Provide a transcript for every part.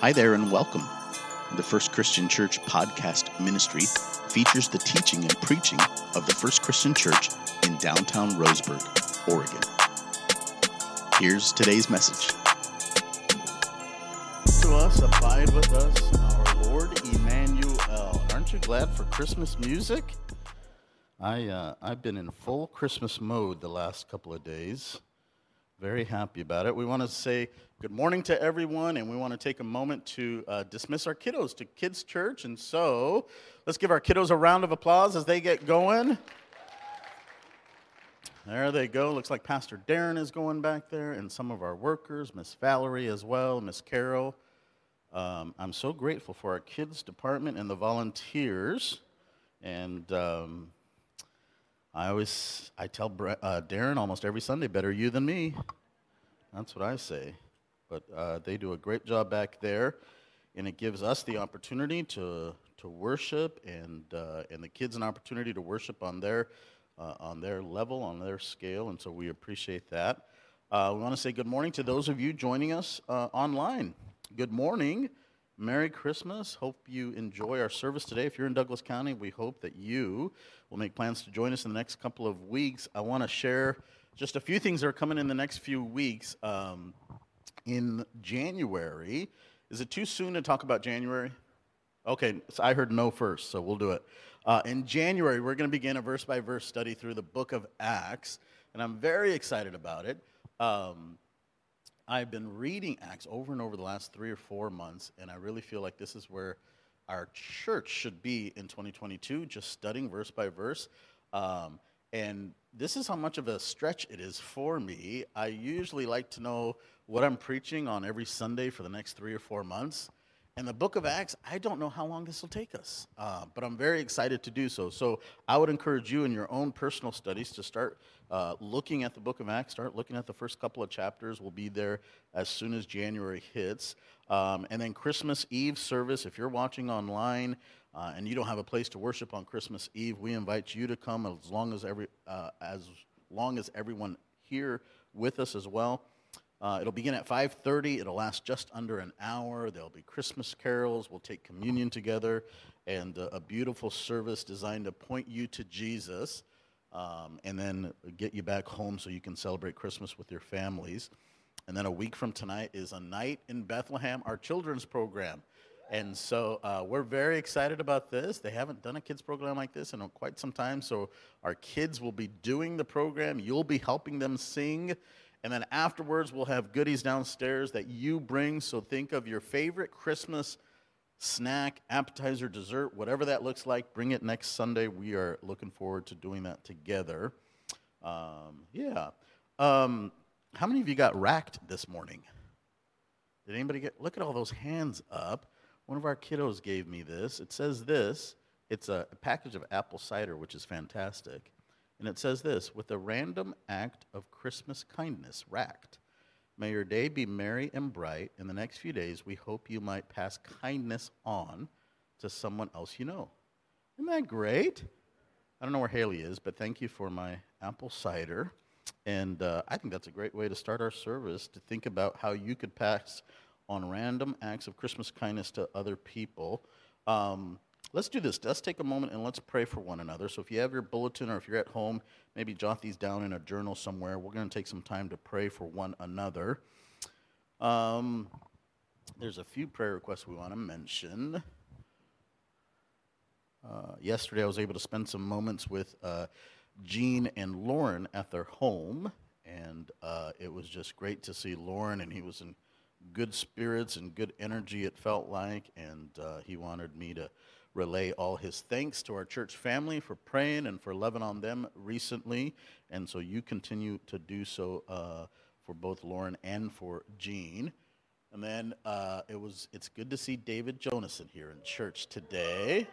Hi there and welcome. The First Christian Church podcast ministry features the teaching and preaching of the First Christian Church in downtown Roseburg, Oregon. Here's today's message. To us, abide with us, our Lord Emmanuel. Aren't you glad for Christmas music? I, uh, I've been in full Christmas mode the last couple of days. Very happy about it. We want to say good morning to everyone, and we want to take a moment to uh, dismiss our kiddos to Kids Church. And so let's give our kiddos a round of applause as they get going. There they go. Looks like Pastor Darren is going back there, and some of our workers, Miss Valerie as well, Miss Carol. Um, I'm so grateful for our kids department and the volunteers. And um, I always, I tell uh, Darren almost every Sunday, better you than me. That's what I say. But uh, they do a great job back there, and it gives us the opportunity to to worship, and uh, and the kids an opportunity to worship on their uh, on their level, on their scale, and so we appreciate that. Uh, we want to say good morning to those of you joining us uh, online. Good morning. Merry Christmas. Hope you enjoy our service today. If you're in Douglas County, we hope that you will make plans to join us in the next couple of weeks. I want to share just a few things that are coming in the next few weeks. Um, in January, is it too soon to talk about January? Okay, so I heard no first, so we'll do it. Uh, in January, we're going to begin a verse by verse study through the book of Acts, and I'm very excited about it. Um, I've been reading Acts over and over the last three or four months, and I really feel like this is where our church should be in 2022, just studying verse by verse. Um, and this is how much of a stretch it is for me. I usually like to know what I'm preaching on every Sunday for the next three or four months. And the book of Acts, I don't know how long this will take us, uh, but I'm very excited to do so. So I would encourage you in your own personal studies to start uh, looking at the book of Acts, start looking at the first couple of chapters. We'll be there as soon as January hits. Um, and then Christmas Eve service, if you're watching online uh, and you don't have a place to worship on Christmas Eve, we invite you to come as long as, every, uh, as, long as everyone here with us as well. Uh, it'll begin at 5.30 it'll last just under an hour there'll be christmas carols we'll take communion together and uh, a beautiful service designed to point you to jesus um, and then get you back home so you can celebrate christmas with your families and then a week from tonight is a night in bethlehem our children's program and so uh, we're very excited about this. They haven't done a kids program like this in quite some time. So our kids will be doing the program. You'll be helping them sing. And then afterwards, we'll have goodies downstairs that you bring. So think of your favorite Christmas snack, appetizer, dessert, whatever that looks like. Bring it next Sunday. We are looking forward to doing that together. Um, yeah. Um, how many of you got racked this morning? Did anybody get? Look at all those hands up. One of our kiddos gave me this. It says this. It's a, package of apple cider, which is fantastic. And it says this with a random act of Christmas kindness, racked. May your day be merry and bright. In the next few days, we hope you might pass kindness on to someone else you know. Isn't that great? I don't know where Haley is, but thank you for my apple cider. And uh, I think that's a great way to start our service to think about how you could pass on random acts of Christmas kindness to other people. Um, let's do this. Let's take a moment and let's pray for one another. So if you have your bulletin or if you're at home, maybe jot these down in a journal somewhere. We're going to take some time to pray for one another. Um, there's a few prayer requests we want to mention. Uh, yesterday, I was able to spend some moments with uh, Jean and Lauren at their home, and uh, it was just great to see Lauren, and he was in good spirits and good energy, it felt like, and uh, he wanted me to relay all his thanks to our church family for praying and for loving on them recently. And so you continue to do so uh, for both Lauren and for Jean. And then uh, it was it's good to see David Jonason here in church today.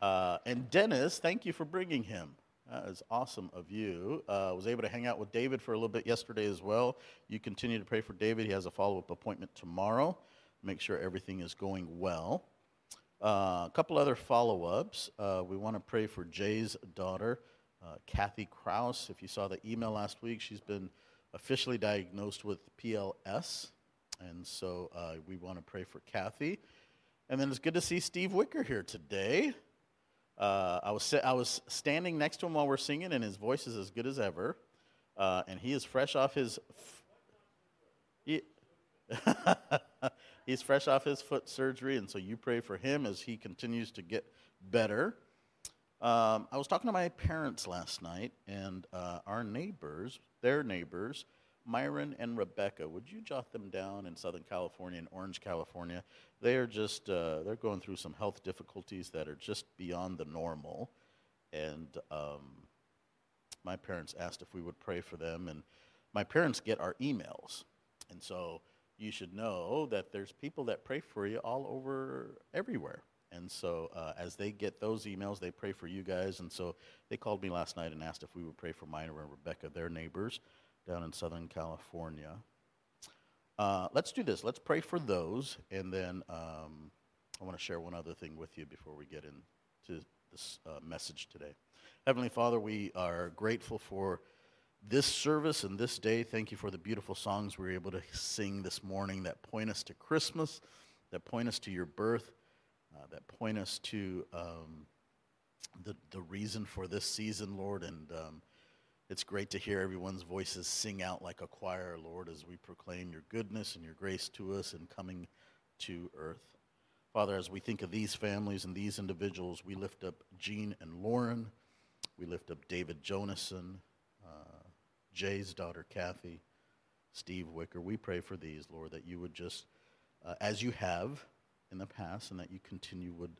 Uh, and Dennis, thank you for bringing him. That is awesome of you. I uh, was able to hang out with David for a little bit yesterday as well. You continue to pray for David. He has a follow up appointment tomorrow. Make sure everything is going well. Uh, a couple other follow ups. Uh, we want to pray for Jay's daughter, uh, Kathy Kraus. If you saw the email last week, she's been officially diagnosed with PLS. And so uh, we want to pray for Kathy. And then it's good to see Steve Wicker here today. Uh, I, was, I was standing next to him while we're singing, and his voice is as good as ever. And he is fresh off his. F- he's fresh off his foot surgery, and so you pray for him as he continues to get better. Um, I was talking to my parents last night, and uh, our neighbors, their neighbors, Myron and Rebecca, would you jot them down in Southern California and Orange, California? They are just, uh, they're going through some health difficulties that are just beyond the normal. And um, my parents asked if we would pray for them. And my parents get our emails. And so you should know that there's people that pray for you all over everywhere. And so uh, as they get those emails, they pray for you guys. And so they called me last night and asked if we would pray for Myron and Rebecca, their neighbors down in Southern California. Uh, let's do this. Let's pray for those, and then um, I want to share one other thing with you before we get into this uh, message today. Heavenly Father, we are grateful for this service and this day. Thank you for the beautiful songs we were able to sing this morning that point us to Christmas, that point us to your birth, uh, that point us to um, the, the reason for this season, Lord, and um, it's great to hear everyone's voices sing out like a choir, Lord, as we proclaim your goodness and your grace to us in coming to earth. Father, as we think of these families and these individuals, we lift up Jean and Lauren. We lift up David Jonason, Jay's daughter Kathy, Steve Wicker. We pray for these, Lord, that you would just, uh, as you have in the past, and that you continue would,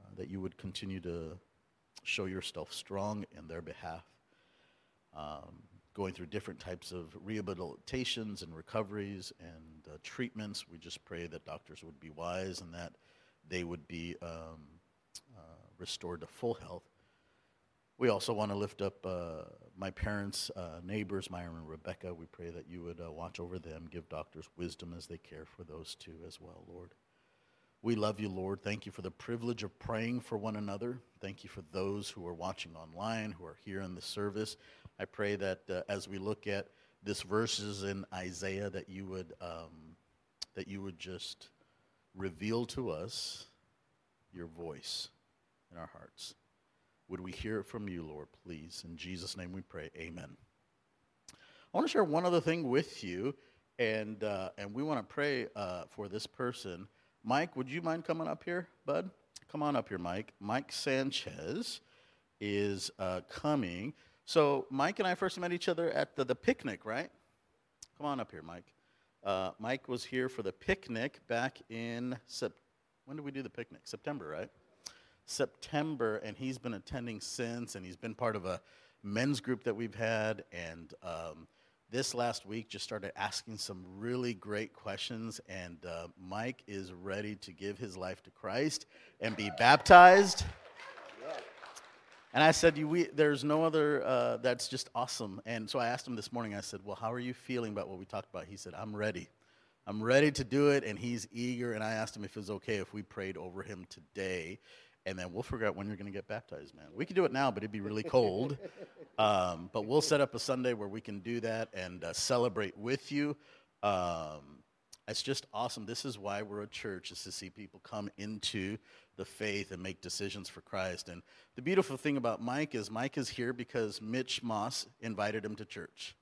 uh, that you would continue to show yourself strong in their behalf um, going through different types of rehabilitations and recoveries and uh, treatments. We just pray that doctors would be wise and that they would be um, uh, restored to full health. We also want to lift up uh, my parents, uh, neighbors, Myron and Rebecca. We pray that you would uh, watch over them, give doctors wisdom as they care for those two as well, Lord. We love you, Lord. Thank you for the privilege of praying for one another. Thank you for those who are watching online, who are here in the service. I pray that uh, as we look at this verses in Isaiah, that you would um, that you would just reveal to us your voice in our hearts. Would we hear it from you, Lord, please? In Jesus' name we pray. Amen. I want to share one other thing with you, and uh, and we want to pray uh, for this person. Mike, would you mind coming up here, bud? Come on up here, Mike. Mike Sanchez is uh, coming so Mike and I first met each other at the, the picnic, right? Come on up here, Mike. Uh, Mike was here for the picnic back in sep- when did we do the picnic? September, right? September, and he's been attending since, and he's been part of a men's group that we've had, and um, this last week just started asking some really great questions, and uh, Mike is ready to give his life to Christ and be baptized. And I said, we, There's no other, uh, that's just awesome. And so I asked him this morning, I said, Well, how are you feeling about what we talked about? He said, I'm ready. I'm ready to do it. And he's eager. And I asked him if it was okay if we prayed over him today. And then we'll figure out when you're going to get baptized, man. We could do it now, but it'd be really cold. Um, but we'll set up a Sunday where we can do that and uh, celebrate with you. Um, it's just awesome. This is why we're a church, is to see people come into the faith and make decisions for Christ. And the beautiful thing about Mike is Mike is here because Mitch Moss invited him to church.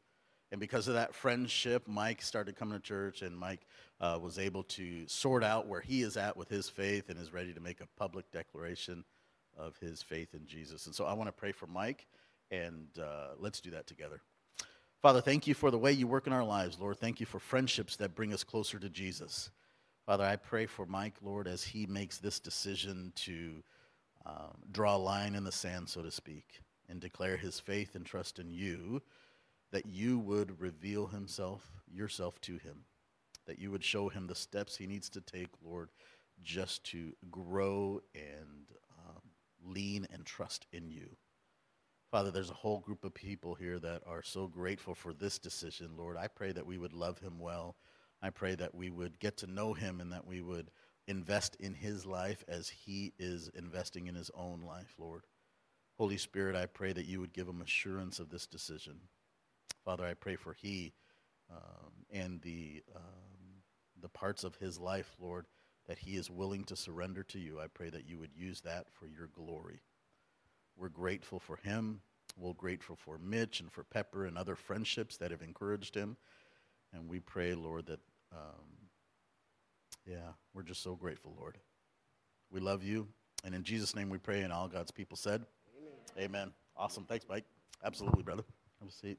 And because of that friendship, Mike started coming to church, and Mike uh, was able to sort out where he is at with his faith and is ready to make a public declaration of his faith in Jesus. And so I want to pray for Mike, and uh, let's do that together. Father, thank you for the way you work in our lives, Lord. Thank you for friendships that bring us closer to Jesus. Father, I pray for Mike, Lord, as he makes this decision to um, draw a line in the sand, so to speak, and declare his faith and trust in you, that you would reveal himself, yourself to him, that you would show him the steps he needs to take, Lord, just to grow and um, lean and trust in you. Father, there's a whole group of people here that are so grateful for this decision, Lord. I pray that we would love him well I pray that we would get to know him and that we would invest in his life as he is investing in his own life, Lord. Holy Spirit, I pray that you would give him assurance of this decision. Father, I pray for he um, and the, um, the parts of his life, Lord, that he is willing to surrender to you. I pray that you would use that for your glory. We're grateful for him. We're grateful for Mitch and for Pepper and other friendships that have encouraged him. And we pray, Lord, that, um, yeah, we're just so grateful, Lord. We love you. And in Jesus' name we pray, and all God's people said, Amen. Amen. Awesome. Thanks, Mike. Absolutely, brother. Have a seat.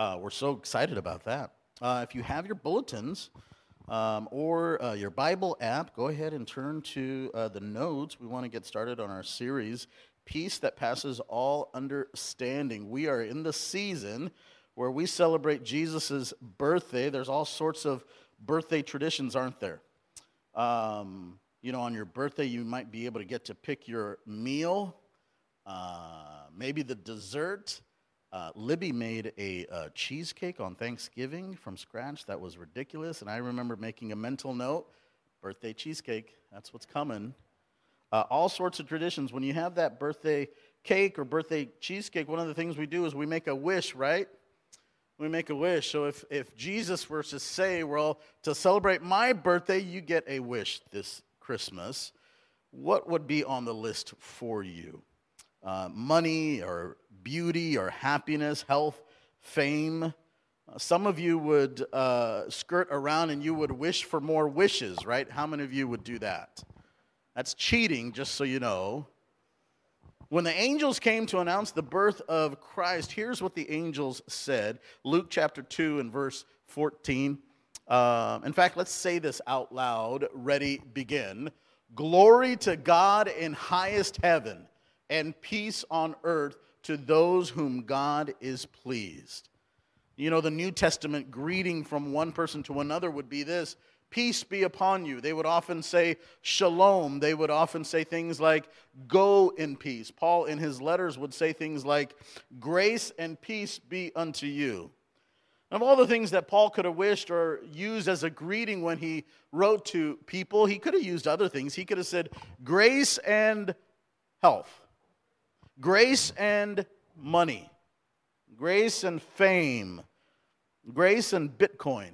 Uh, we're so excited about that. Uh, if you have your bulletins um, or uh, your Bible app, go ahead and turn to uh, the notes. We want to get started on our series, Peace That Passes All Understanding. We are in the season where we celebrate Jesus' birthday. There's all sorts of birthday traditions, aren't there? Um, you know, on your birthday, you might be able to get to pick your meal, uh, maybe the dessert. Uh, Libby made a uh, cheesecake on Thanksgiving from scratch. That was ridiculous. And I remember making a mental note birthday cheesecake, that's what's coming. Uh, all sorts of traditions. When you have that birthday cake or birthday cheesecake, one of the things we do is we make a wish, right? We make a wish. So if, if Jesus were to say, well, to celebrate my birthday, you get a wish this Christmas, what would be on the list for you? Uh, money or beauty or happiness, health, fame. Uh, some of you would uh, skirt around and you would wish for more wishes, right? How many of you would do that? That's cheating, just so you know. When the angels came to announce the birth of Christ, here's what the angels said Luke chapter 2 and verse 14. Uh, in fact, let's say this out loud. Ready, begin. Glory to God in highest heaven, and peace on earth to those whom God is pleased. You know, the New Testament greeting from one person to another would be this Peace be upon you. They would often say shalom. They would often say things like go in peace. Paul, in his letters, would say things like grace and peace be unto you. Of all the things that Paul could have wished or used as a greeting when he wrote to people, he could have used other things. He could have said, grace and health, grace and money, grace and fame, grace and Bitcoin,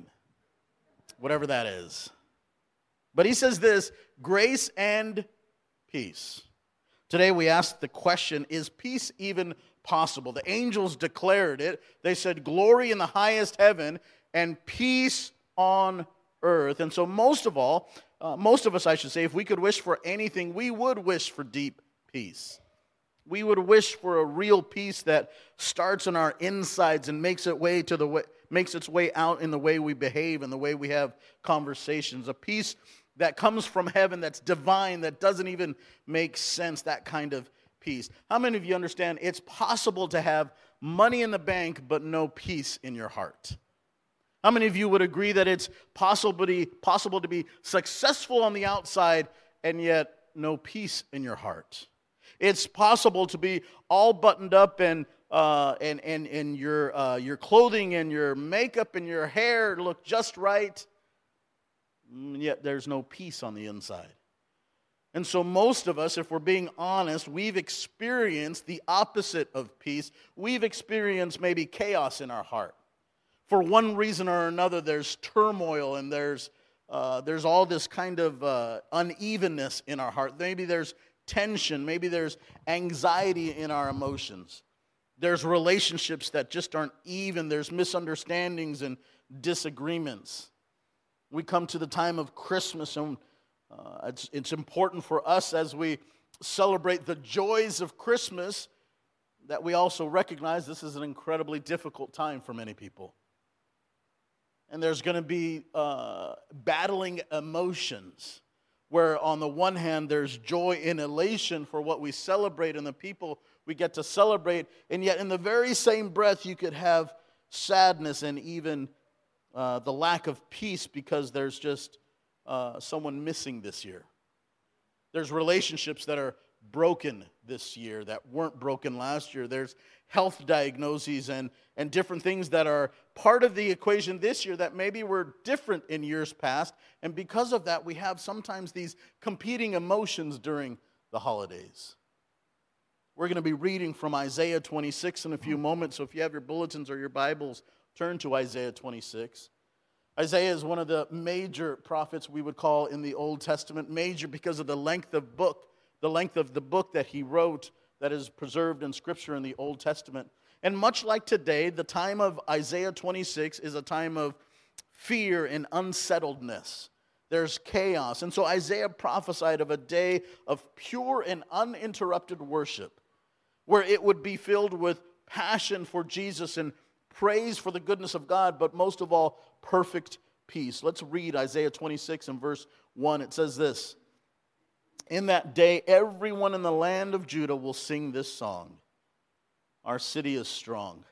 whatever that is. But he says this grace and peace. Today we ask the question is peace even possible. The angels declared it. They said, Glory in the highest heaven and peace on earth. And so, most of all, uh, most of us, I should say, if we could wish for anything, we would wish for deep peace. We would wish for a real peace that starts in our insides and makes it way to the way, makes its way out in the way we behave and the way we have conversations. A peace that comes from heaven, that's divine, that doesn't even make sense. That kind of peace. How many of you understand it's possible to have money in the bank but no peace in your heart? How many of you would agree that it's possible possible to be successful on the outside and yet no peace in your heart? It's possible to be all buttoned up and uh, and, and, and your, uh, your clothing and your makeup and your hair look just right, and yet there's no peace on the inside. And so, most of us, if we're being honest, we've experienced the opposite of peace. We've experienced maybe chaos in our heart. For one reason or another, there's turmoil and there's, uh, there's all this kind of uh, unevenness in our heart. Maybe there's tension. Maybe there's anxiety in our emotions. There's relationships that just aren't even. There's misunderstandings and disagreements. We come to the time of Christmas and uh, it's, it's important for us as we celebrate the joys of Christmas that we also recognize this is an incredibly difficult time for many people. And there's going to be uh, battling emotions where, on the one hand, there's joy and elation for what we celebrate and the people we get to celebrate, and yet, in the very same breath, you could have sadness and even uh, the lack of peace because there's just uh, someone missing this year. There's relationships that are broken this year that weren't broken last year. There's health diagnoses and, and different things that are part of the equation this year that maybe were different in years past. And because of that, we have sometimes these competing emotions during the holidays. We're going to be reading from Isaiah 26 in a few moments. So if you have your bulletins or your Bibles, turn to Isaiah 26. Isaiah is one of the major prophets we would call in the Old Testament, major because of the length of book, the length of the book that he wrote that is preserved in Scripture in the Old Testament. And much like today, the time of Isaiah 26 is a time of fear and unsettledness. There's chaos. And so Isaiah prophesied of a day of pure and uninterrupted worship where it would be filled with passion for Jesus and praise for the goodness of God, but most of all, perfect peace. Let's read Isaiah 26 and verse 1. It says this In that day, everyone in the land of Judah will sing this song Our city is strong.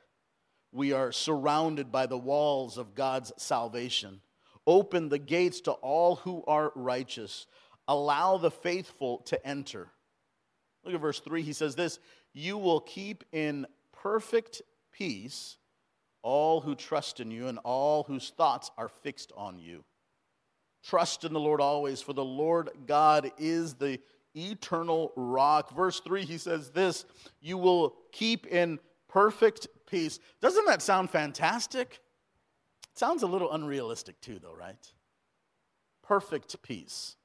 We are surrounded by the walls of God's salvation. Open the gates to all who are righteous. Allow the faithful to enter. Look at verse 3. He says this You will keep in perfect peace all who trust in you and all whose thoughts are fixed on you. Trust in the Lord always, for the Lord God is the eternal rock. Verse 3, he says this You will keep in perfect peace. Doesn't that sound fantastic? It sounds a little unrealistic, too, though, right? Perfect peace.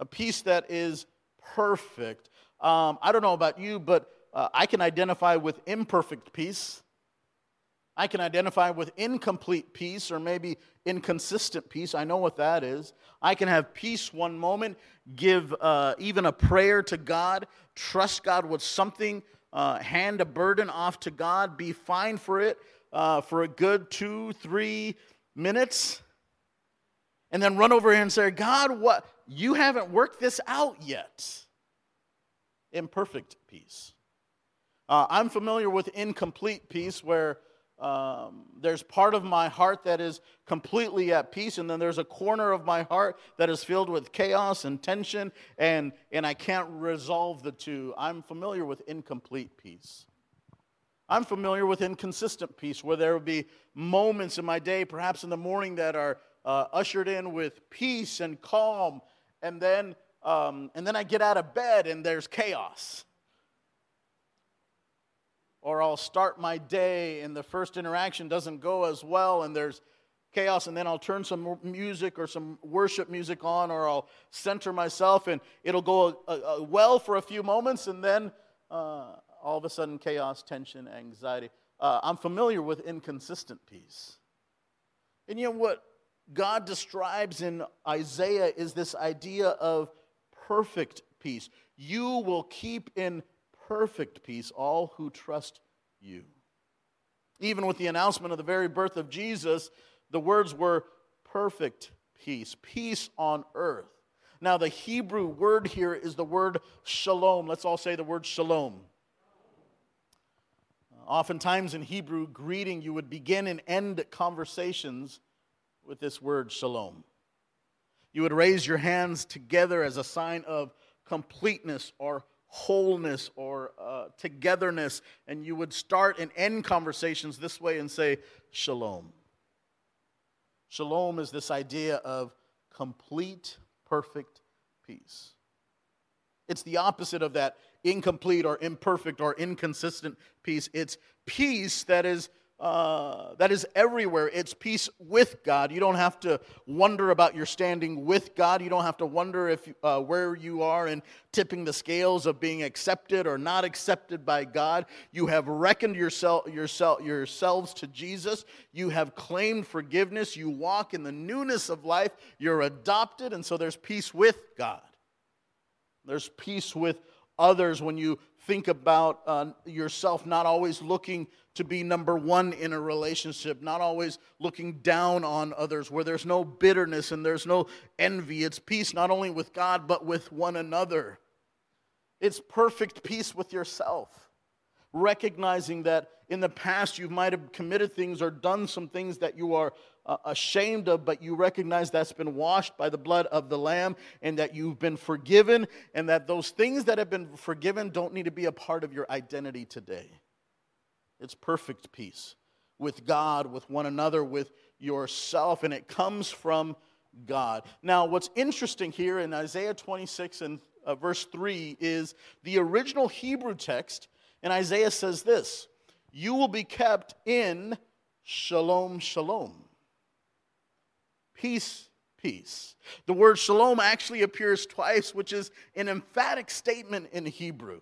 A peace that is perfect. Um, I don't know about you, but uh, I can identify with imperfect peace. I can identify with incomplete peace or maybe inconsistent peace. I know what that is. I can have peace one moment, give uh, even a prayer to God, trust God with something, uh, hand a burden off to God, be fine for it uh, for a good two, three minutes, and then run over here and say, God, what? You haven't worked this out yet. Imperfect peace. Uh, I'm familiar with incomplete peace where um, there's part of my heart that is completely at peace, and then there's a corner of my heart that is filled with chaos and tension, and, and I can't resolve the two. I'm familiar with incomplete peace. I'm familiar with inconsistent peace, where there will be moments in my day, perhaps in the morning, that are uh, ushered in with peace and calm, and then, um, and then I get out of bed and there's chaos or I'll start my day and the first interaction doesn't go as well and there's chaos and then I'll turn some music or some worship music on or I'll center myself and it'll go uh, uh, well for a few moments and then uh, all of a sudden chaos, tension, anxiety. Uh, I'm familiar with inconsistent peace. And you know what God describes in Isaiah is this idea of perfect peace. You will keep in perfect peace all who trust you. Even with the announcement of the very birth of Jesus, the words were perfect peace, peace on earth. Now, the Hebrew word here is the word shalom. Let's all say the word shalom. Oftentimes in Hebrew greeting, you would begin and end conversations with this word shalom. You would raise your hands together as a sign of completeness or wholeness or uh, togetherness, and you would start and end conversations this way and say, Shalom. Shalom is this idea of complete, perfect peace. It's the opposite of that incomplete or imperfect or inconsistent peace. It's peace that is uh, that is everywhere. It's peace with God. You don't have to wonder about your standing with God. You don't have to wonder if uh, where you are in tipping the scales of being accepted or not accepted by God. You have reckoned yourself, yourself, yourselves to Jesus. You have claimed forgiveness. You walk in the newness of life. You're adopted, and so there's peace with God. There's peace with others when you think about uh, yourself not always looking to be number one in a relationship, not always looking down on others, where there's no bitterness and there's no envy. It's peace not only with God, but with one another. It's perfect peace with yourself. Recognizing that in the past you might have committed things or done some things that you are uh, ashamed of, but you recognize that's been washed by the blood of the Lamb and that you've been forgiven, and that those things that have been forgiven don't need to be a part of your identity today. It's perfect peace with God, with one another, with yourself, and it comes from God. Now, what's interesting here in Isaiah 26 and uh, verse 3 is the original Hebrew text, and Isaiah says this You will be kept in shalom, shalom. Peace, peace. The word shalom actually appears twice, which is an emphatic statement in Hebrew.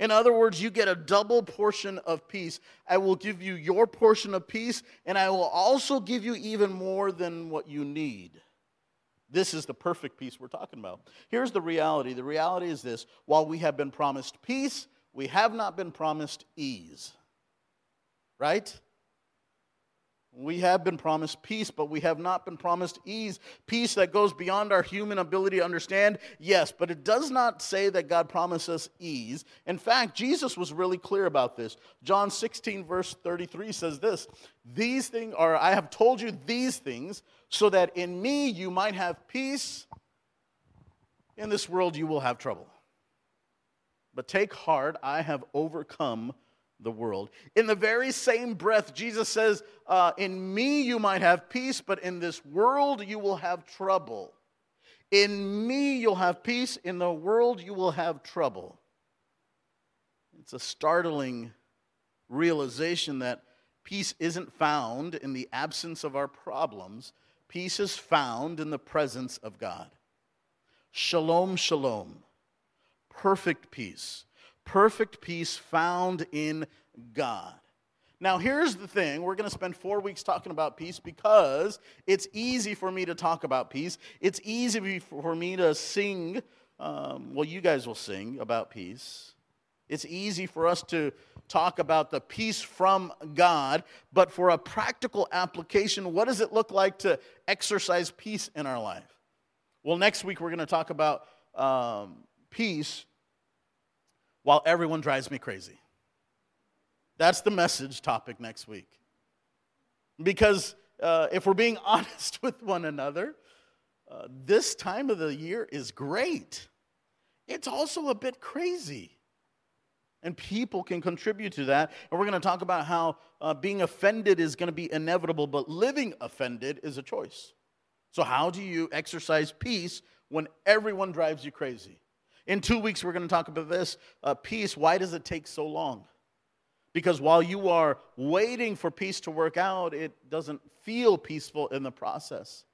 In other words, you get a double portion of peace. I will give you your portion of peace, and I will also give you even more than what you need. This is the perfect peace we're talking about. Here's the reality the reality is this while we have been promised peace, we have not been promised ease. Right? We have been promised peace, but we have not been promised ease. Peace that goes beyond our human ability to understand, yes, but it does not say that God promised us ease. In fact, Jesus was really clear about this. John 16, verse 33 says this These things are, I have told you these things, so that in me you might have peace. In this world you will have trouble. But take heart, I have overcome the world. In the very same breath, Jesus says, uh, In me you might have peace, but in this world you will have trouble. In me you'll have peace, in the world you will have trouble. It's a startling realization that peace isn't found in the absence of our problems, peace is found in the presence of God. Shalom, shalom, perfect peace perfect peace found in God. Now, here's the thing we're going to spend four weeks talking about peace because it's easy for me to talk about peace. It's easy for me to sing. Um, well, you guys will sing about peace. It's easy for us to talk about the peace from God, but for a practical application, what does it look like to exercise peace in our life? Well, next week we're going to talk about um, peace while everyone drives me crazy. That's the message topic next week. Because uh, if we're being honest with one another, uh, this time of the year is great. It's also a bit crazy. And people can contribute to that. And we're going to talk about how uh, being offended is going to be inevitable, but living offended is a choice. So, how do you exercise peace when everyone drives you crazy? In two weeks, we're going to talk about this uh, peace. Why does it take so long? Because while you are waiting for peace to work out, it doesn't feel peaceful in the process.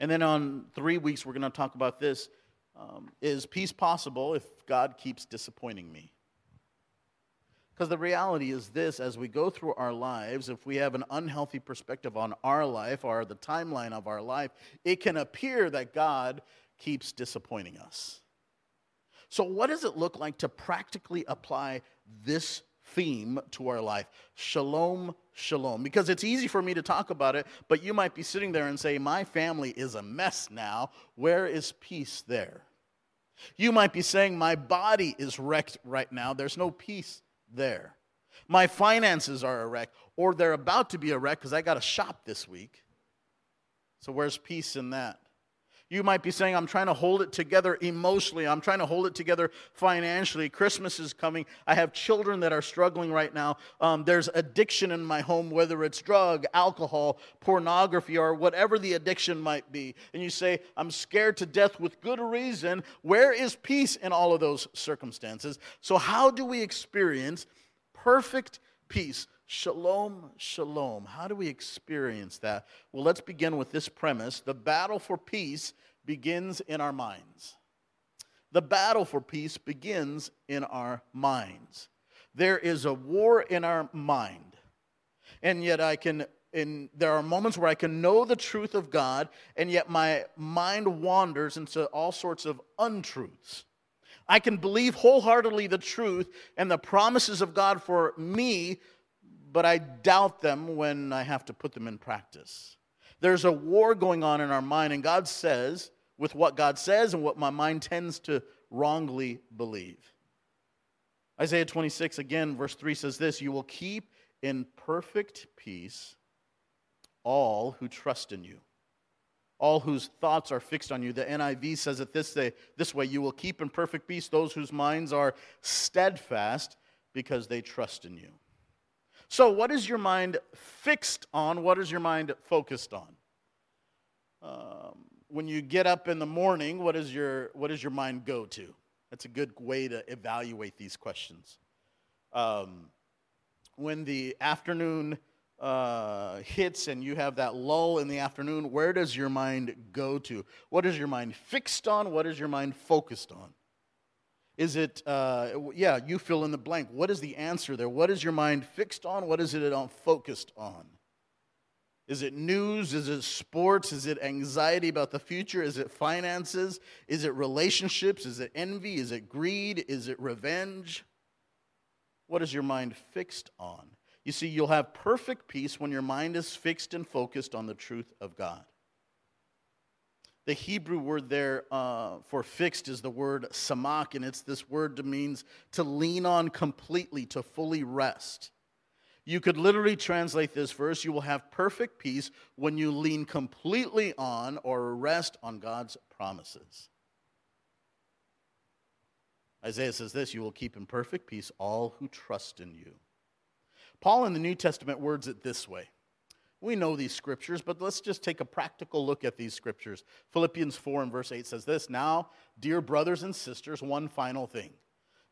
And then on three weeks, we're going to talk about this um, Is peace possible if God keeps disappointing me? Because the reality is this as we go through our lives, if we have an unhealthy perspective on our life or the timeline of our life, it can appear that God keeps disappointing us. So, what does it look like to practically apply this theme to our life? Shalom, shalom. Because it's easy for me to talk about it, but you might be sitting there and say, My family is a mess now. Where is peace there? You might be saying, My body is wrecked right now. There's no peace there. My finances are a wreck, or they're about to be a wreck because I got to shop this week. So, where's peace in that? You might be saying, I'm trying to hold it together emotionally. I'm trying to hold it together financially. Christmas is coming. I have children that are struggling right now. Um, there's addiction in my home, whether it's drug, alcohol, pornography, or whatever the addiction might be. And you say, I'm scared to death with good reason. Where is peace in all of those circumstances? So, how do we experience perfect peace? Shalom, shalom. How do we experience that? Well, let's begin with this premise the battle for peace begins in our minds. The battle for peace begins in our minds. There is a war in our mind. And yet I can and there are moments where I can know the truth of God, and yet my mind wanders into all sorts of untruths. I can believe wholeheartedly the truth and the promises of God for me, but I doubt them when I have to put them in practice. There's a war going on in our mind, and God says, with what God says and what my mind tends to wrongly believe. Isaiah 26, again, verse 3 says this You will keep in perfect peace all who trust in you, all whose thoughts are fixed on you. The NIV says it this way, this way You will keep in perfect peace those whose minds are steadfast because they trust in you. So, what is your mind fixed on? What is your mind focused on? Um, when you get up in the morning, what, is your, what does your mind go to? That's a good way to evaluate these questions. Um, when the afternoon uh, hits and you have that lull in the afternoon, where does your mind go to? What is your mind fixed on? What is your mind focused on? Is it, uh, yeah, you fill in the blank. What is the answer there? What is your mind fixed on? What is it focused on? Is it news? Is it sports? Is it anxiety about the future? Is it finances? Is it relationships? Is it envy? Is it greed? Is it revenge? What is your mind fixed on? You see, you'll have perfect peace when your mind is fixed and focused on the truth of God. The Hebrew word there uh, for fixed is the word samak, and it's this word that means to lean on completely, to fully rest. You could literally translate this verse you will have perfect peace when you lean completely on or rest on God's promises. Isaiah says this you will keep in perfect peace all who trust in you. Paul in the New Testament words it this way. We know these scriptures, but let's just take a practical look at these scriptures. Philippians 4 and verse 8 says this Now, dear brothers and sisters, one final thing.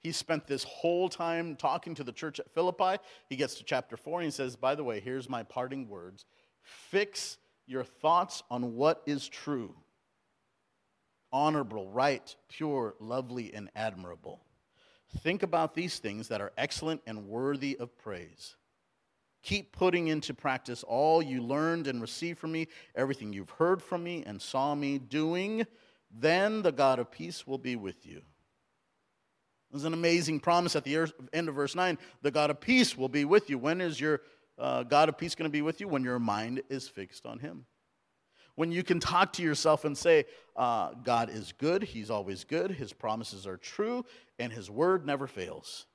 He spent this whole time talking to the church at Philippi. He gets to chapter 4 and he says, By the way, here's my parting words Fix your thoughts on what is true, honorable, right, pure, lovely, and admirable. Think about these things that are excellent and worthy of praise. Keep putting into practice all you learned and received from me, everything you've heard from me and saw me doing. Then the God of peace will be with you. There's an amazing promise at the end of verse 9 the God of peace will be with you. When is your uh, God of peace going to be with you? When your mind is fixed on Him. When you can talk to yourself and say, uh, God is good, He's always good, His promises are true, and His word never fails.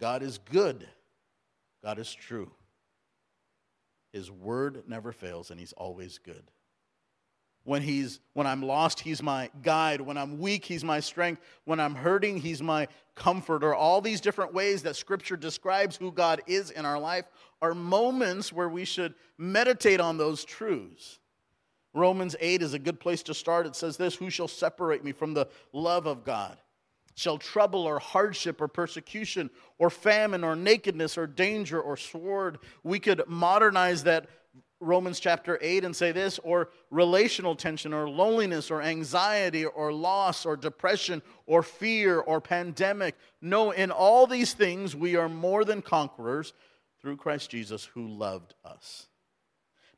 God is good. God is true. His word never fails, and he's always good. When, he's, when I'm lost, he's my guide. When I'm weak, he's my strength. When I'm hurting, he's my comforter. All these different ways that Scripture describes who God is in our life are moments where we should meditate on those truths. Romans 8 is a good place to start. It says this Who shall separate me from the love of God? Shall trouble or hardship or persecution or famine or nakedness or danger or sword. We could modernize that Romans chapter 8 and say this, or relational tension or loneliness or anxiety or loss or depression or fear or pandemic. No, in all these things we are more than conquerors through Christ Jesus who loved us.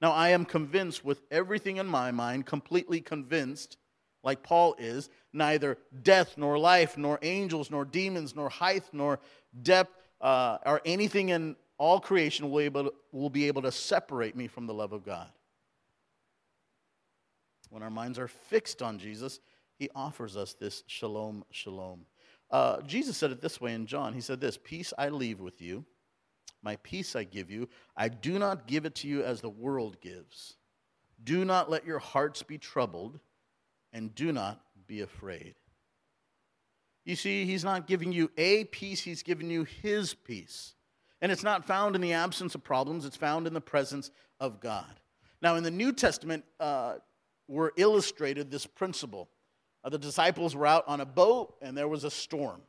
Now, I am convinced with everything in my mind, completely convinced like Paul is, neither death, nor life, nor angels, nor demons, nor height, nor depth, uh, or anything in all creation will, able to, will be able to separate me from the love of God. When our minds are fixed on Jesus, he offers us this shalom, shalom. Uh, Jesus said it this way in John. He said, This peace I leave with you, my peace I give you. I do not give it to you as the world gives. Do not let your hearts be troubled and do not be afraid. You see, he's not giving you a peace, he's giving you his peace. And it's not found in the absence of problems, it's found in the presence of God. Now, in the New Testament, uh, we're illustrated this principle. Uh, the disciples were out on a boat and there was a storm.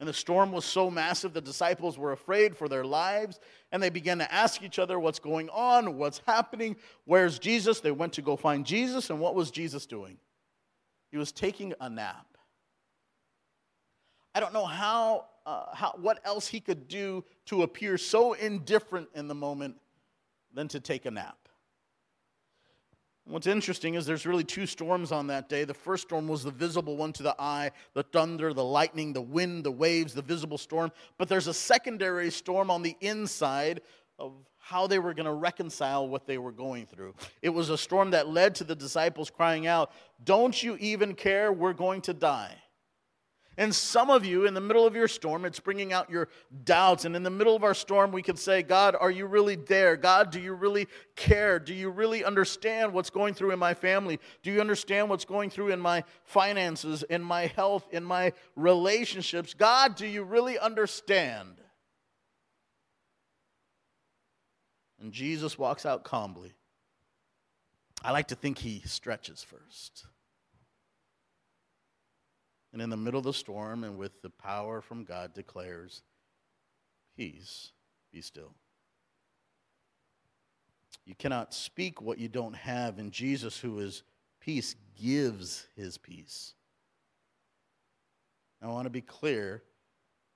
And the storm was so massive, the disciples were afraid for their lives, and they began to ask each other, What's going on? What's happening? Where's Jesus? They went to go find Jesus, and what was Jesus doing? He was taking a nap. I don't know how, uh, how, what else he could do to appear so indifferent in the moment than to take a nap. What's interesting is there's really two storms on that day. The first storm was the visible one to the eye the thunder, the lightning, the wind, the waves, the visible storm. But there's a secondary storm on the inside of how they were going to reconcile what they were going through. It was a storm that led to the disciples crying out, Don't you even care? We're going to die. And some of you, in the middle of your storm, it's bringing out your doubts. And in the middle of our storm, we can say, God, are you really there? God, do you really care? Do you really understand what's going through in my family? Do you understand what's going through in my finances, in my health, in my relationships? God, do you really understand? And Jesus walks out calmly. I like to think he stretches first. And in the middle of the storm and with the power from God declares, Peace, be still. You cannot speak what you don't have, and Jesus, who is peace, gives his peace. I want to be clear.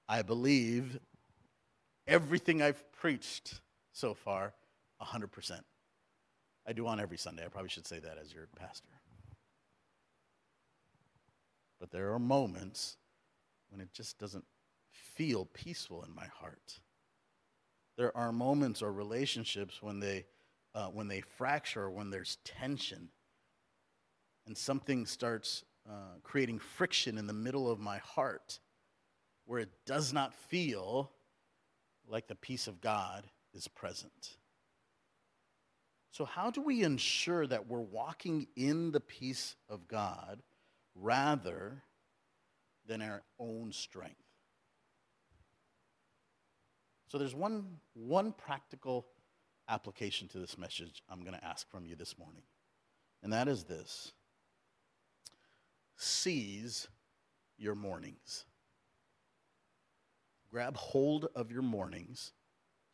I believe everything I've preached so far 100%. I do on every Sunday. I probably should say that as your pastor. But there are moments when it just doesn't feel peaceful in my heart. There are moments or relationships when they, uh, when they fracture, when there's tension, and something starts uh, creating friction in the middle of my heart where it does not feel like the peace of God is present. So, how do we ensure that we're walking in the peace of God rather than our own strength? So, there's one, one practical application to this message I'm going to ask from you this morning, and that is this seize your mornings. Grab hold of your mornings,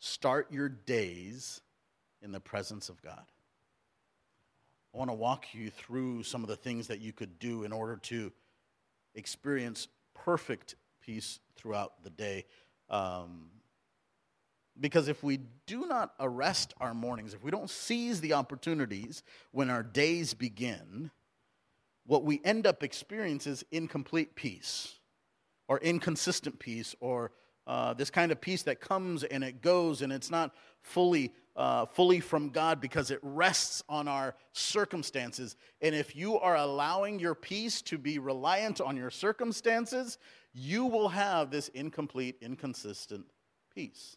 start your days in the presence of God. I want to walk you through some of the things that you could do in order to experience perfect peace throughout the day. Um, because if we do not arrest our mornings, if we don't seize the opportunities when our days begin, what we end up experiencing is incomplete peace or inconsistent peace or uh, this kind of peace that comes and it goes and it's not fully uh, fully from god because it rests on our circumstances and if you are allowing your peace to be reliant on your circumstances you will have this incomplete inconsistent peace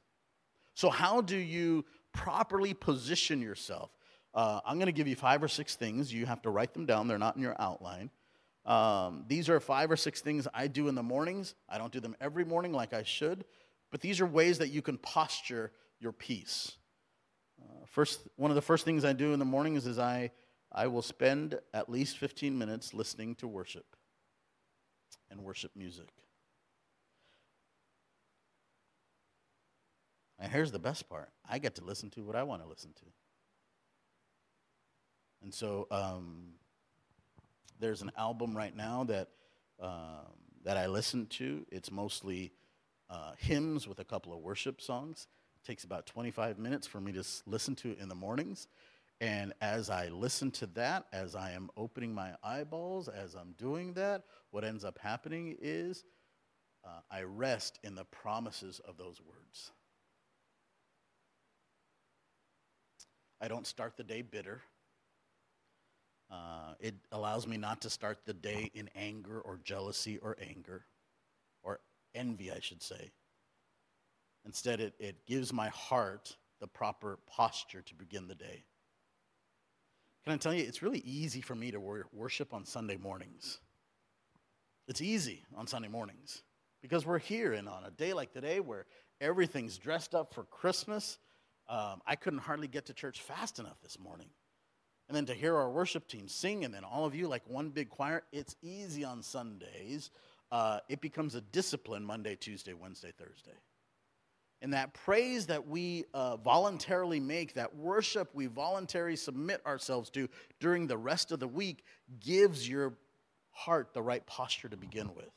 so how do you properly position yourself uh, I'm going to give you five or six things. You have to write them down, they're not in your outline. Um, these are five or six things I do in the mornings. I don't do them every morning like I should, but these are ways that you can posture your peace. Uh, first, one of the first things I do in the mornings is I, I will spend at least 15 minutes listening to worship and worship music. And here's the best part I get to listen to what I want to listen to. And so um, there's an album right now that, um, that I listen to. It's mostly uh, hymns with a couple of worship songs. It takes about 25 minutes for me to listen to in the mornings. And as I listen to that, as I am opening my eyeballs, as I'm doing that, what ends up happening is uh, I rest in the promises of those words. I don't start the day bitter. Uh, it allows me not to start the day in anger or jealousy or anger, or envy, I should say. Instead, it, it gives my heart the proper posture to begin the day. Can I tell you, it's really easy for me to wor- worship on Sunday mornings. It's easy on Sunday mornings because we're here, and on a day like today where everything's dressed up for Christmas, um, I couldn't hardly get to church fast enough this morning. And then to hear our worship team sing, and then all of you like one big choir, it's easy on Sundays. Uh, it becomes a discipline Monday, Tuesday, Wednesday, Thursday. And that praise that we uh, voluntarily make, that worship we voluntarily submit ourselves to during the rest of the week, gives your heart the right posture to begin with.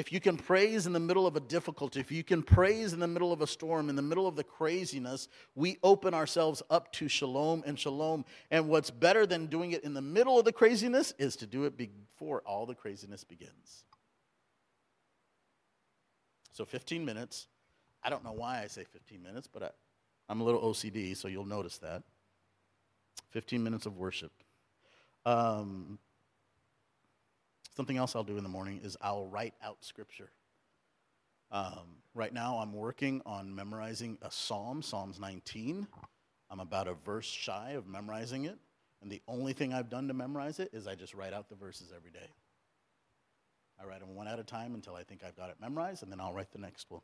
If you can praise in the middle of a difficulty, if you can praise in the middle of a storm, in the middle of the craziness, we open ourselves up to shalom and shalom. And what's better than doing it in the middle of the craziness is to do it before all the craziness begins. So 15 minutes. I don't know why I say 15 minutes, but I, I'm a little OCD, so you'll notice that. 15 minutes of worship. Um, Something else I'll do in the morning is I'll write out scripture. Um, right now, I'm working on memorizing a psalm, Psalms 19. I'm about a verse shy of memorizing it. And the only thing I've done to memorize it is I just write out the verses every day. I write them one at a time until I think I've got it memorized, and then I'll write the next one.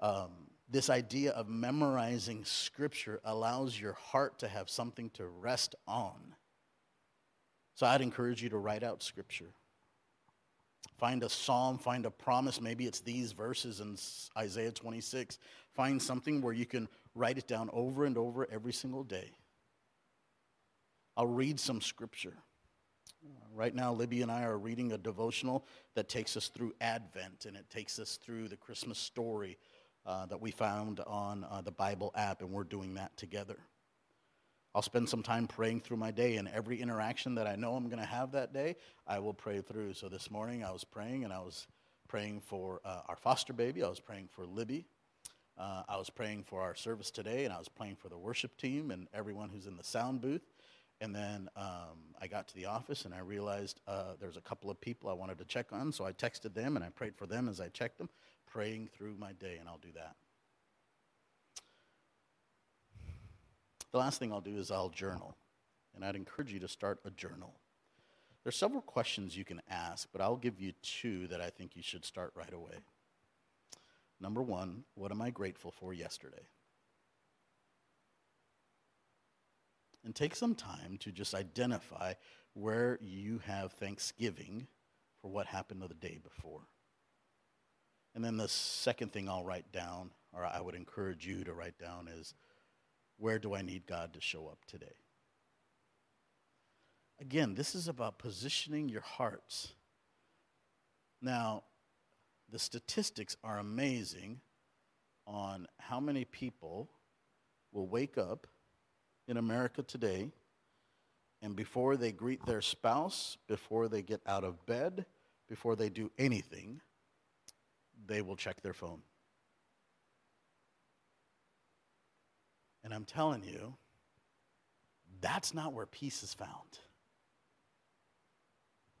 Um, this idea of memorizing scripture allows your heart to have something to rest on. So I'd encourage you to write out scripture. Find a psalm, find a promise. Maybe it's these verses in Isaiah 26. Find something where you can write it down over and over every single day. I'll read some scripture. Right now, Libby and I are reading a devotional that takes us through Advent and it takes us through the Christmas story uh, that we found on uh, the Bible app, and we're doing that together. I'll spend some time praying through my day, and every interaction that I know I'm going to have that day, I will pray through. So this morning I was praying, and I was praying for uh, our foster baby, I was praying for Libby, uh, I was praying for our service today, and I was praying for the worship team and everyone who's in the sound booth. And then um, I got to the office and I realized uh, there's a couple of people I wanted to check on, so I texted them and I prayed for them as I checked them, praying through my day, and I'll do that. The last thing I'll do is I'll journal, and I'd encourage you to start a journal. There's several questions you can ask, but I'll give you two that I think you should start right away. Number one, what am I grateful for yesterday? and take some time to just identify where you have thanksgiving for what happened the day before. And then the second thing I'll write down, or I would encourage you to write down, is where do I need God to show up today? Again, this is about positioning your hearts. Now, the statistics are amazing on how many people will wake up in America today, and before they greet their spouse, before they get out of bed, before they do anything, they will check their phone. And I'm telling you, that's not where peace is found.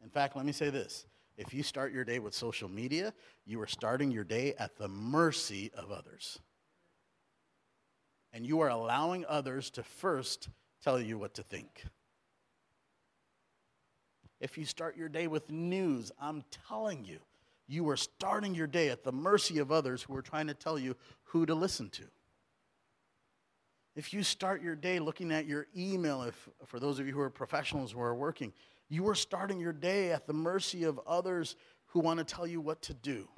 In fact, let me say this if you start your day with social media, you are starting your day at the mercy of others and you are allowing others to first tell you what to think. If you start your day with news, I'm telling you, you are starting your day at the mercy of others who are trying to tell you who to listen to. If you start your day looking at your email, if for those of you who are professionals who are working, you are starting your day at the mercy of others who want to tell you what to do.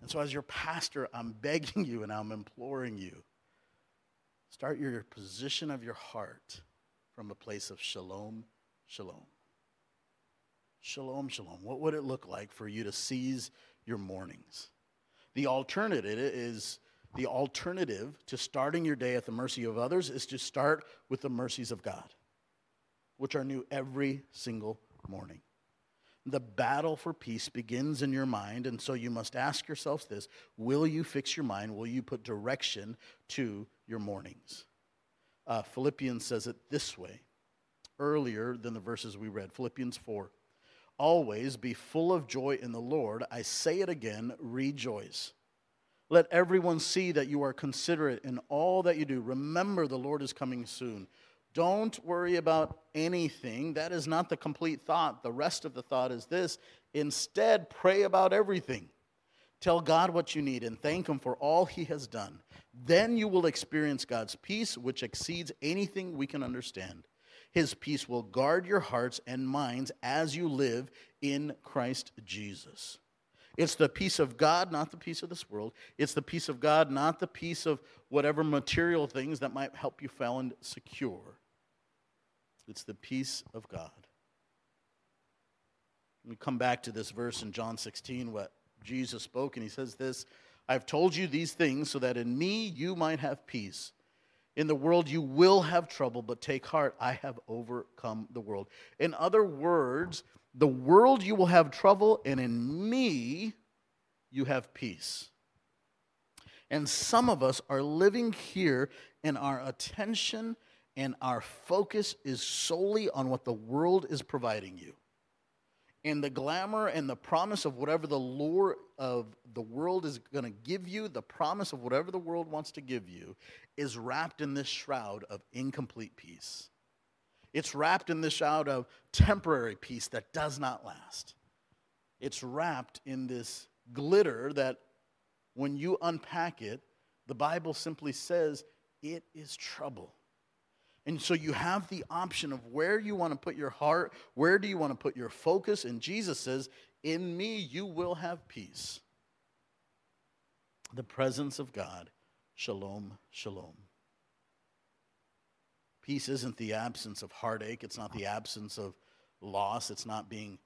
And so, as your pastor, I'm begging you and I'm imploring you Start your position of your heart from a place of shalom, shalom. Shalom, shalom. What would it look like for you to seize your mornings? The alternative is the alternative to starting your day at the mercy of others is to start with the mercies of God, which are new every single morning. The battle for peace begins in your mind, and so you must ask yourself this Will you fix your mind? Will you put direction to your mornings? Uh, Philippians says it this way earlier than the verses we read Philippians 4. Always be full of joy in the Lord. I say it again, rejoice. Let everyone see that you are considerate in all that you do. Remember, the Lord is coming soon. Don't worry about anything. That is not the complete thought. The rest of the thought is this instead, pray about everything. Tell God what you need and thank Him for all He has done. Then you will experience God's peace, which exceeds anything we can understand. His peace will guard your hearts and minds as you live in Christ Jesus. It's the peace of God, not the peace of this world. It's the peace of God, not the peace of whatever material things that might help you feel secure. It's the peace of God. We come back to this verse in John 16, what Jesus spoke, and he says this I've told you these things so that in me you might have peace. In the world you will have trouble, but take heart, I have overcome the world. In other words, the world you will have trouble, and in me you have peace. And some of us are living here, and our attention and our focus is solely on what the world is providing you. And the glamour and the promise of whatever the lure of the world is going to give you, the promise of whatever the world wants to give you, is wrapped in this shroud of incomplete peace. It's wrapped in this shroud of temporary peace that does not last. It's wrapped in this glitter that when you unpack it, the Bible simply says it is trouble. And so you have the option of where you want to put your heart, where do you want to put your focus, and Jesus says, In me you will have peace. The presence of God. Shalom, shalom. Peace isn't the absence of heartache, it's not the absence of loss, it's not being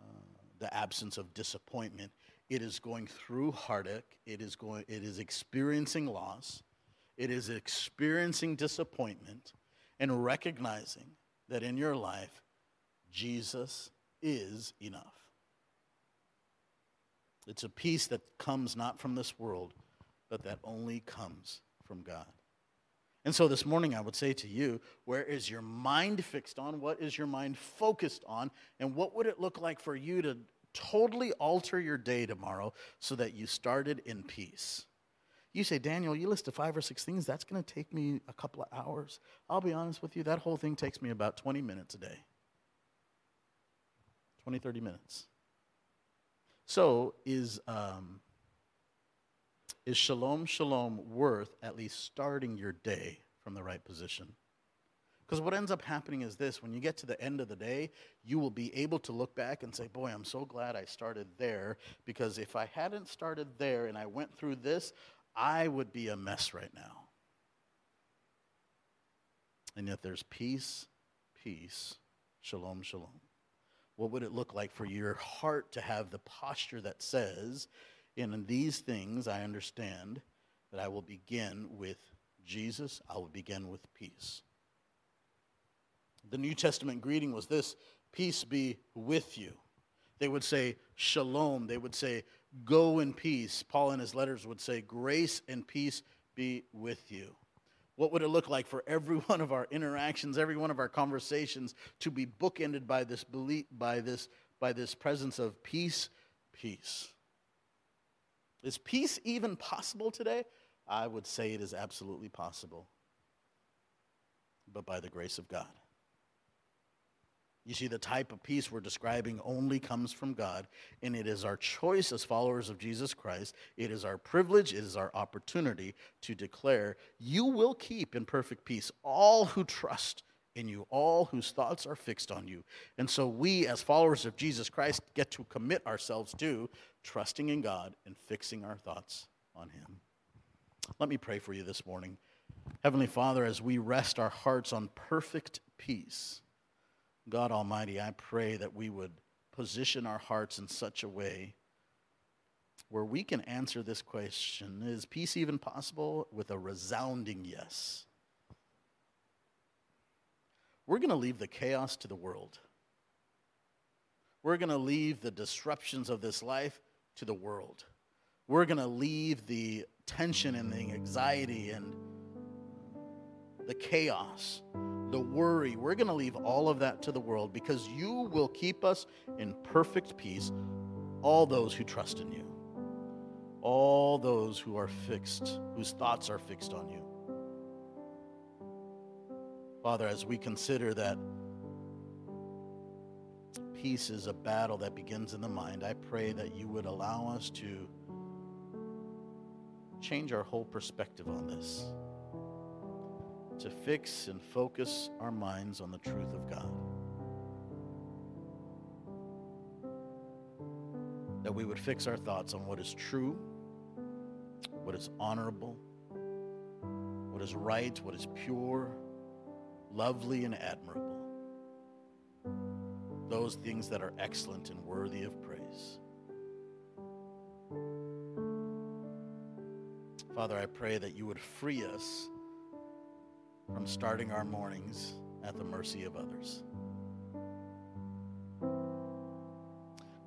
uh, the absence of disappointment. It is going through heartache, it is, going, it is experiencing loss, it is experiencing disappointment, and recognizing that in your life, Jesus is enough. It's a peace that comes not from this world, but that only comes from God. And so this morning, I would say to you, where is your mind fixed on? What is your mind focused on? And what would it look like for you to totally alter your day tomorrow so that you started in peace? You say, Daniel, you listed five or six things. That's going to take me a couple of hours. I'll be honest with you, that whole thing takes me about 20 minutes a day 20, 30 minutes. So, is, um, is shalom, shalom worth at least starting your day from the right position? Because what ends up happening is this when you get to the end of the day, you will be able to look back and say, Boy, I'm so glad I started there. Because if I hadn't started there and I went through this, I would be a mess right now. And yet there's peace, peace, shalom, shalom. What would it look like for your heart to have the posture that says, in these things I understand that I will begin with Jesus, I will begin with peace. The New Testament greeting was this peace be with you. They would say shalom. They would say go in peace. Paul in his letters would say grace and peace be with you. What would it look like for every one of our interactions, every one of our conversations to be bookended by this belief, by this, by this presence of peace, peace? Is peace even possible today? I would say it is absolutely possible, but by the grace of God. You see, the type of peace we're describing only comes from God, and it is our choice as followers of Jesus Christ. It is our privilege, it is our opportunity to declare, You will keep in perfect peace all who trust in you, all whose thoughts are fixed on you. And so we, as followers of Jesus Christ, get to commit ourselves to trusting in God and fixing our thoughts on Him. Let me pray for you this morning. Heavenly Father, as we rest our hearts on perfect peace, God Almighty, I pray that we would position our hearts in such a way where we can answer this question Is peace even possible? with a resounding yes. We're going to leave the chaos to the world. We're going to leave the disruptions of this life to the world. We're going to leave the tension and the anxiety and the chaos the worry. We're going to leave all of that to the world because you will keep us in perfect peace, all those who trust in you, all those who are fixed, whose thoughts are fixed on you. Father, as we consider that peace is a battle that begins in the mind, I pray that you would allow us to change our whole perspective on this to fix and focus our minds on the truth of God. That we would fix our thoughts on what is true, what is honorable, what is right, what is pure, lovely, and admirable. Those things that are excellent and worthy of praise. Father, I pray that you would free us from starting our mornings at the mercy of others.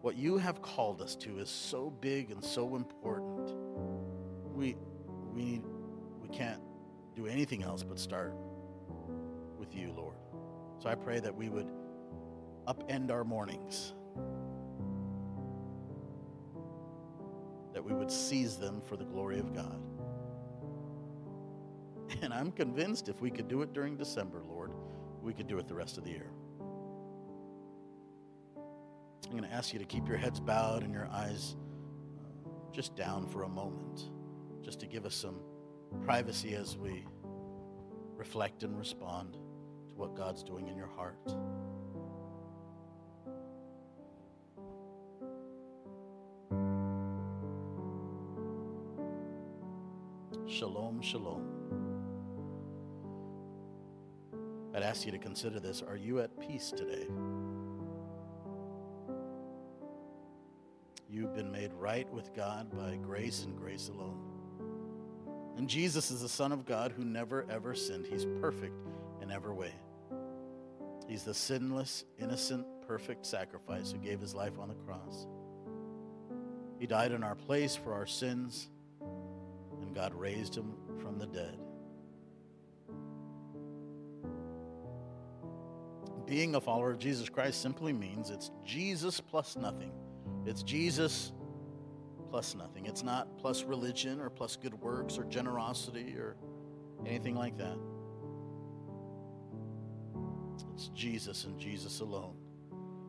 What you have called us to is so big and so important. We, we, we can't do anything else but start. So I pray that we would upend our mornings, that we would seize them for the glory of God. And I'm convinced if we could do it during December, Lord, we could do it the rest of the year. I'm going to ask you to keep your heads bowed and your eyes uh, just down for a moment, just to give us some privacy as we reflect and respond to what God's doing in your heart. Shalom, shalom. I'd ask you to consider this. Are you at peace today? You've been made right with God by grace and grace alone. And Jesus is the Son of God who never ever sinned. He's perfect in every way. He's the sinless, innocent, perfect sacrifice who gave his life on the cross. He died in our place for our sins, and God raised him from the dead. Being a follower of Jesus Christ simply means it's Jesus plus nothing. It's Jesus plus nothing. It's not plus religion or plus good works or generosity or anything like that. It's Jesus and Jesus alone.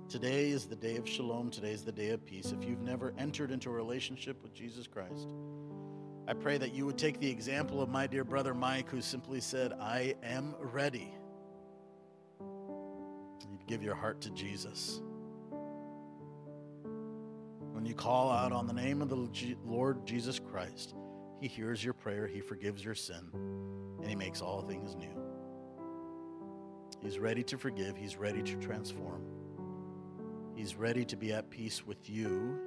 Today is the day of shalom. Today is the day of peace. If you've never entered into a relationship with Jesus Christ, I pray that you would take the example of my dear brother Mike, who simply said, I am ready. You'd give your heart to Jesus. When you call out on the name of the Lord Jesus Christ, He hears your prayer, He forgives your sin, and He makes all things new. He's ready to forgive, He's ready to transform. He's ready to be at peace with you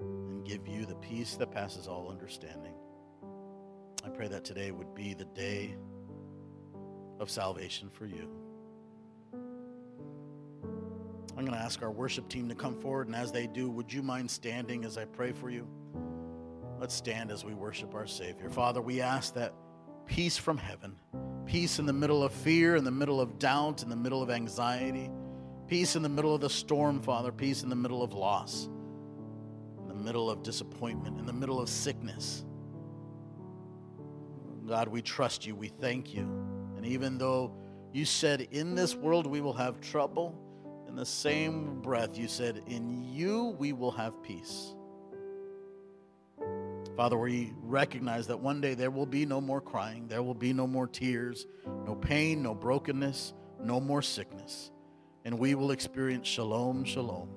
and give you the peace that passes all understanding. I pray that today would be the day of salvation for you. I'm going to ask our worship team to come forward, and as they do, would you mind standing as I pray for you? Let's stand as we worship our Savior. Father, we ask that peace from heaven, peace in the middle of fear, in the middle of doubt, in the middle of anxiety, peace in the middle of the storm, Father, peace in the middle of loss, in the middle of disappointment, in the middle of sickness. God, we trust you, we thank you. And even though you said, In this world we will have trouble, in the same breath, you said, In you we will have peace. Father, we recognize that one day there will be no more crying, there will be no more tears, no pain, no brokenness, no more sickness. And we will experience shalom, shalom.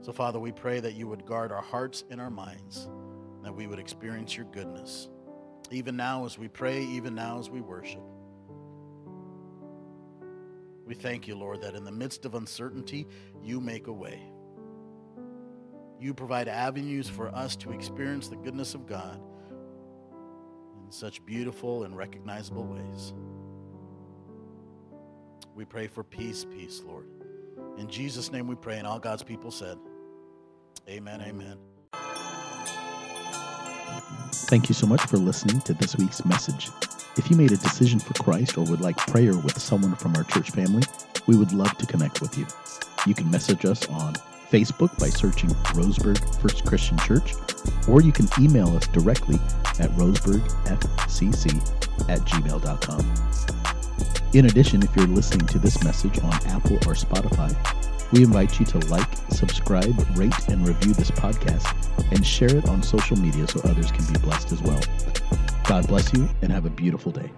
So, Father, we pray that you would guard our hearts and our minds, that we would experience your goodness, even now as we pray, even now as we worship. We thank you, Lord, that in the midst of uncertainty, you make a way. You provide avenues for us to experience the goodness of God in such beautiful and recognizable ways. We pray for peace, peace, Lord. In Jesus' name we pray, and all God's people said, Amen, amen. Thank you so much for listening to this week's message. If you made a decision for Christ or would like prayer with someone from our church family, we would love to connect with you. You can message us on Facebook by searching Roseburg First Christian Church, or you can email us directly at roseburgfcc at gmail.com. In addition, if you're listening to this message on Apple or Spotify, we invite you to like, subscribe, rate, and review this podcast and share it on social media so others can be blessed as well. God bless you and have a beautiful day.